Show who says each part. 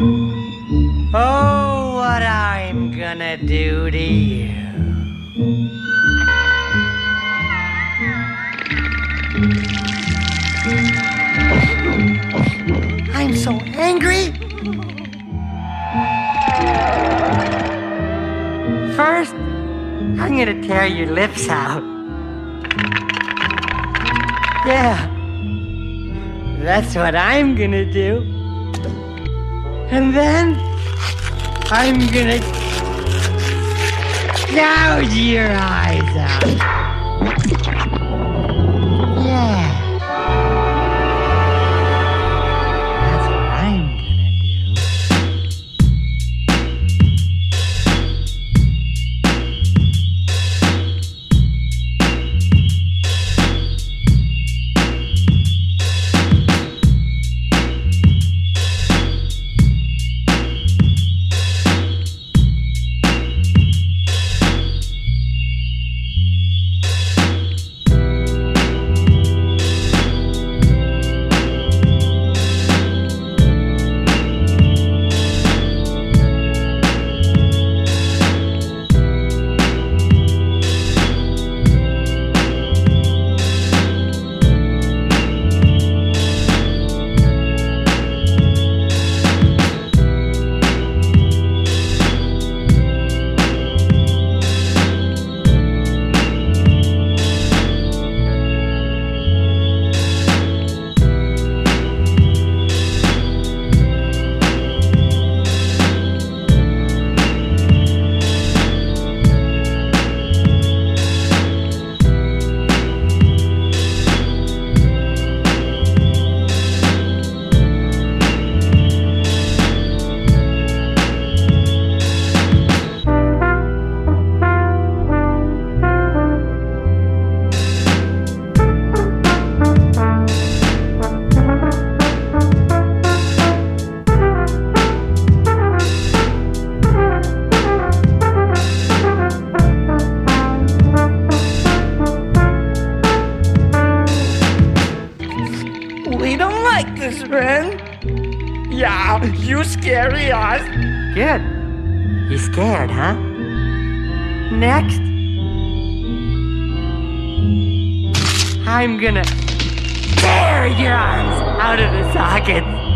Speaker 1: Oh, what I'm gonna do to you. I'm so angry. First, I'm gonna tear your lips out. Yeah, that's what I'm gonna do. And then, I'm gonna gouge your eyes out.
Speaker 2: Yeah, you scary us.
Speaker 1: Good. You scared, huh? Next. I'm gonna tear your arms out of the sockets.